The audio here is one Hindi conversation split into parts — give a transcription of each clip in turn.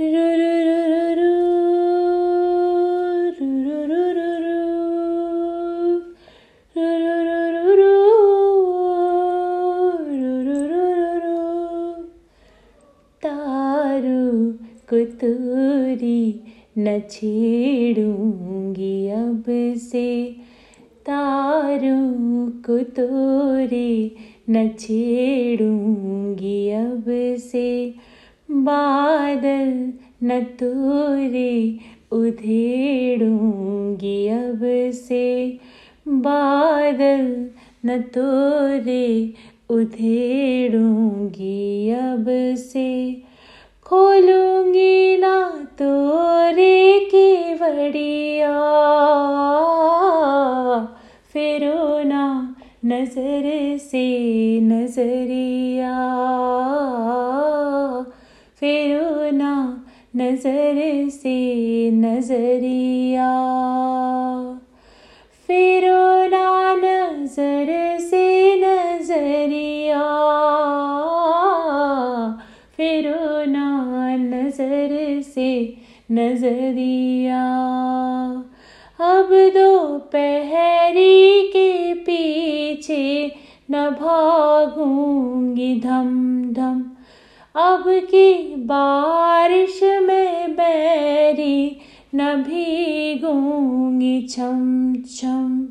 तारू को तोरी न छेड़ूँगी अब से। तारू को तोरे न छेड़ूँगी अब से। बादल न तोरे उधेड़ूँगी अब से। बादल न तोरे उधेड़ूँगी अब से। खोलूँगी ना तोरे की बड़िया फिरो ना नज़र से नज़रिया। फिरो ना नज़र से नज़रिया। फिरो ना नज़र से नज़रिया। फिरो ना नज़र से नज़रिया। अब दोपहरी के पीछे न भागूँगी धम धम। अब की बारिश में बैरी न भीगूँगी छम छम।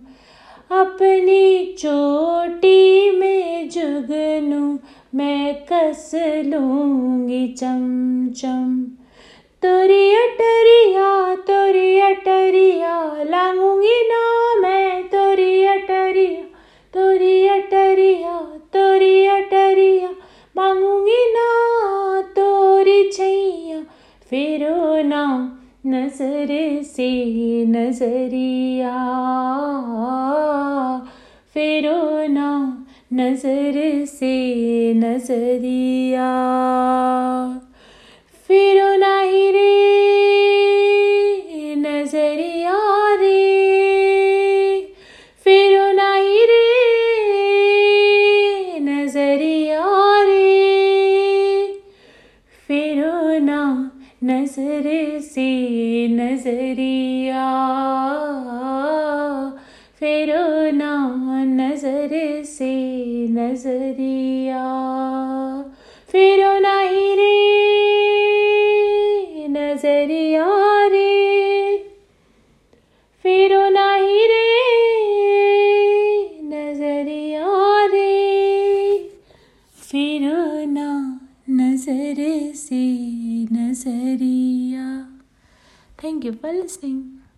अपनी चोटी में जुगनू मैं कस लूँगी चम चम तोरी अटरिया तोरी अटरिया फिरो ना नज़र से नज़रिया। फिरो ना नज़र से नज़रिया। फिरो नहीं रे, नज़रिया रे। फिरो नहीं रे, नज़रिया रे। फिरो ना नज़र से नज़रिया। फिरो ना नज़र से नज़रिया। फिरो नहीं रे नज़रिया रे। फिरो नहीं नज़र से नज़रिया थैंक यू फॉर लिसनिंग